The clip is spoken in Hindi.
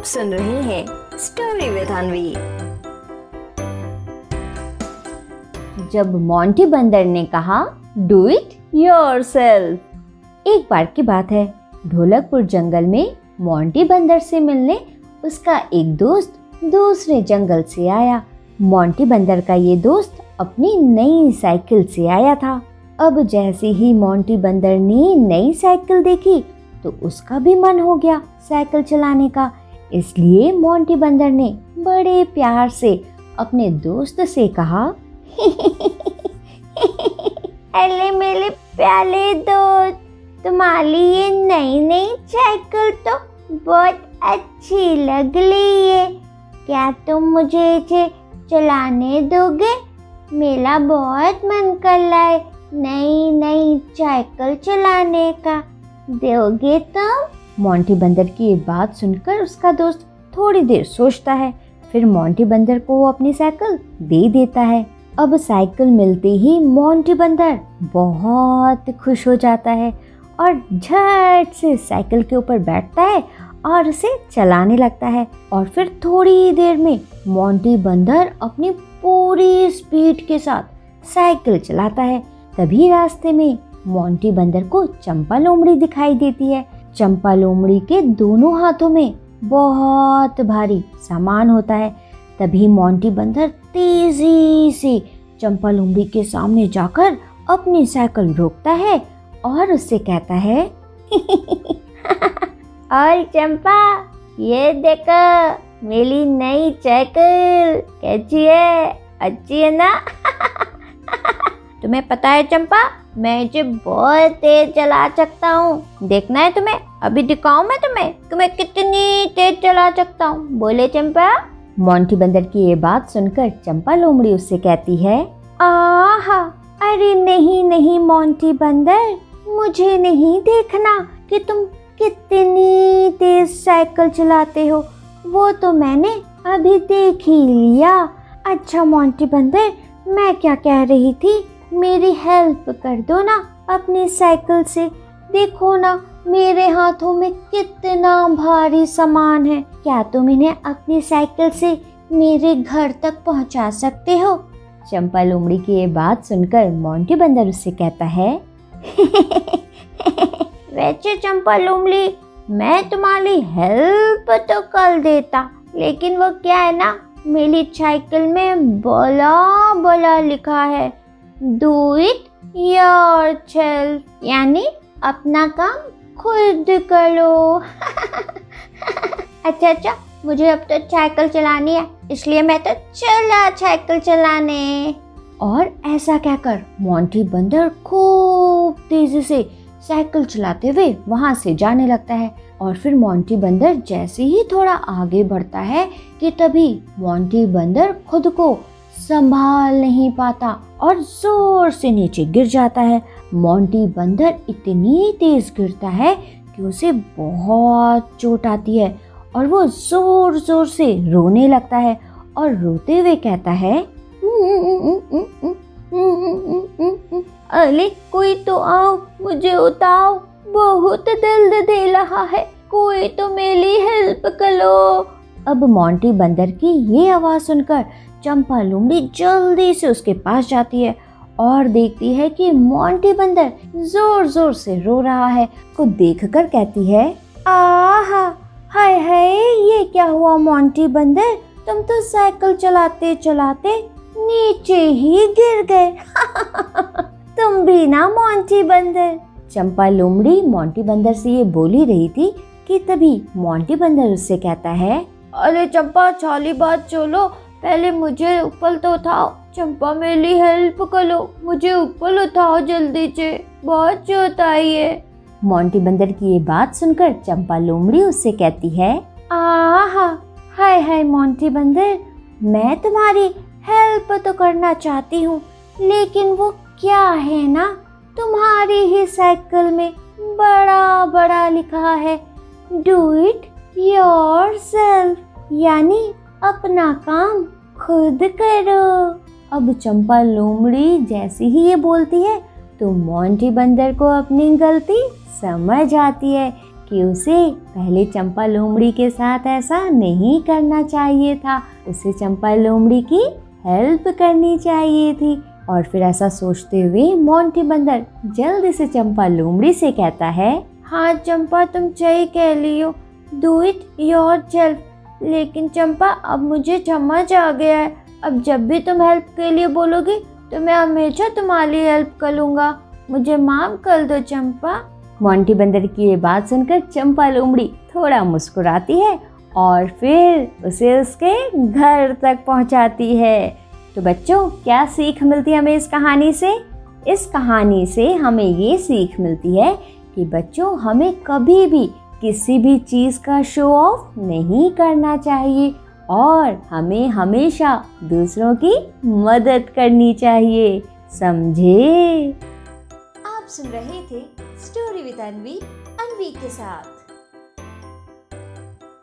आप सुन रहे हैं स्टोरी विद अनवी जब मोंटी बंदर ने कहा डू इट योर एक बार की बात है, ढोलकपुर जंगल में मोंटी बंदर से मिलने उसका एक दोस्त दूसरे जंगल से आया। मोंटी बंदर का ये दोस्त अपनी नई साइकिल से आया था। अब जैसे ही मोंटी बंदर ने नई साइकिल देखी तो उसका भी मन हो गया साइकिल चलाने का। इसलिए मोंटी बंदर ने बड़े प्यार से अपने दोस्त से कहा अरे मेरे प्याले दोस्त, तुम्हारी ये नई नई साइकिल तो बहुत अच्छी लग रही है। क्या तुम मुझे इसे चलाने दोगे? मेरा बहुत मन कर रहा है नई नई साइकिल चलाने का। दोगे तुम? मोंटी बंदर की ये बात सुनकर उसका दोस्त थोड़ी देर सोचता है। फिर मोंटी बंदर को वो अपनी साइकिल दे देता है। अब साइकिल मिलते ही मोंटी बंदर बहुत खुश हो जाता है और झट से साइकिल के ऊपर बैठता है और उसे चलाने लगता है। और फिर थोड़ी ही देर में मोंटी बंदर अपनी पूरी स्पीड के साथ साइकिल चलाता है। तभी रास्ते में मोंटी बंदर को चंपा लोमड़ी दिखाई देती है। चंपा लोमड़ी के दोनों हाथों में बहुत भारी सामान होता है। तभी मोंटी बंदर तेज़ी से चंपा लोमड़ी के सामने जाकर अपनी साइकिल रोकता है और उससे कहता है, और चंपा, ये देखो मेरी नई साइकिल। कैसी है? अच्छी है ना? तुम्हें पता है चंपा, मैं इसे बहुत तेज चला सकता हूँ। देखना है तुम्हें, अभी दिखाऊँ मैं तुम्हें तुम्हें कितनी तेज चला सकता हूँ। बोले चंपा। मोंटी बंदर की ये बात सुनकर चंपा लोमड़ी उससे कहती है, आहा, अरे नहीं नहीं मोंटी बंदर, मुझे नहीं देखना कि तुम कितनी तेज साइकिल चलाते हो। वो तो मैंने अभी देख ही लिया। अच्छा मोंटी बंदर, मैं क्या कह रही थी? मेरी हेल्प कर दो ना अपनी साइकिल से। देखो ना, मेरे हाथों में कितना भारी सामान है। क्या तुम इन्हें अपनी साइकिल से मेरे घर तक पहुँचा सकते हो? चंपा लोमड़ी की ये बात सुनकर मोंटी बंदर उससे कहता है, वैसे चंपा लुमली मैं तुम्हारी हेल्प तो कर देता, लेकिन वो क्या है ना, मेरी साइकिल में बोला बोला लिखा है। डू इट योर यानी अपना काम खुद करो। अच्छा अच्छा मुझे अब तो साइकिल चलानी है, इसलिए मैं तो चला साइकिल चलाने। और ऐसा कहकर मोंटी बंदर खूब तेज़ी से साइकिल चलाते हुए वहाँ से जाने लगता है। और फिर मोंटी बंदर जैसे ही थोड़ा आगे बढ़ता है कि तभी मोंटी बंदर खुद को संभाल नहीं पाता और ज़ोर से नीचे गिर जाता है। मोंटी बंदर इतनी तेज गिरता है कि उसे बहुत चोट आती है और वो ज़ोर ज़ोर से रोने लगता है और रोते हुए कहता है, अरे, कोई तो आओ, मुझे उताओ। बहुत दर्द दे रहा है। कोई तो मेरी हेल्प करो अब मोंटी बंदर की ये आवाज़ सुनकर चंपा लुमड़ी जल्दी से उसके पास जाती है और देखती है कि मोंटी बंदर ज़ोर ज़ोर से रो रहा है। को देखकर कहती है, आहा, हाय हाय, ये क्या हुआ मोंटी बंदर? तुम तो साइकिल चलाते चलाते नीचे ही गिर गए। तुम भी ना मोंटी बंदर। चंपा लोमड़ी मोंटी बंदर से ये बोली रही थी कि तभी मोंटी बंदर उससे कहता है अरे चंपा चाली बात चलो। पहले मुझे ऊपर तो उठाओ। चंपा मेरी हेल्प करो। मुझे ऊपर उठाओ जल्दी से। बहुत चोट आई है। मोंटी बंदर की ये बात सुनकर चंपा लोमड़ी उससे कहती है आहा हाय हाय मोंटी बंदर। मैं तुम्हारी हेल्प तो करना चाहती हूँ लेकिन वो क्या है ना? तुम्हारी ही साइकिल में बड़ा बड़ा लिखा है डू इट योर सेल्फ, यानी अपना काम खुद करो। अब चंपा लोमड़ी जैसे ही ये बोलती है तो मोंटी बंदर को अपनी गलती समझ आती है कि उसे पहले चंपा लोमड़ी के साथ ऐसा नहीं करना चाहिए था। उसे चंपा लोमड़ी की हेल्प करनी चाहिए थी। और फिर ऐसा सोचते हुए मोंटी बंदर जल्दी से चंपा लोमड़ी से कहता है हाँ चंपा, तुम सही कह लियो डू इट योर सेल्फ लेकिन चंपा, अब मुझे समझ आ गया है। अब जब भी तुम हेल्प के लिए बोलोगी तो मैं हमेशा तुम्हारी हेल्प करूँगा मुझे माफ़ कर दो चंपा। मोंटी बंदर की ये बात सुनकर चंपा लोमड़ी थोड़ा मुस्कुराती है और फिर उसे उसके घर तक पहुंचाती है। तो बच्चों, क्या सीख मिलती है हमें इस कहानी से? इस कहानी से हमें ये सीख मिलती है कि बच्चों, हमें कभी भी किसी भी चीज़ का शो ऑफ़ नहीं करना चाहिए और हमें हमेशा दूसरों की मदद करनी चाहिए, समझे? आप सुन रहे थे स्टोरी विद अनवी अनवी के साथ।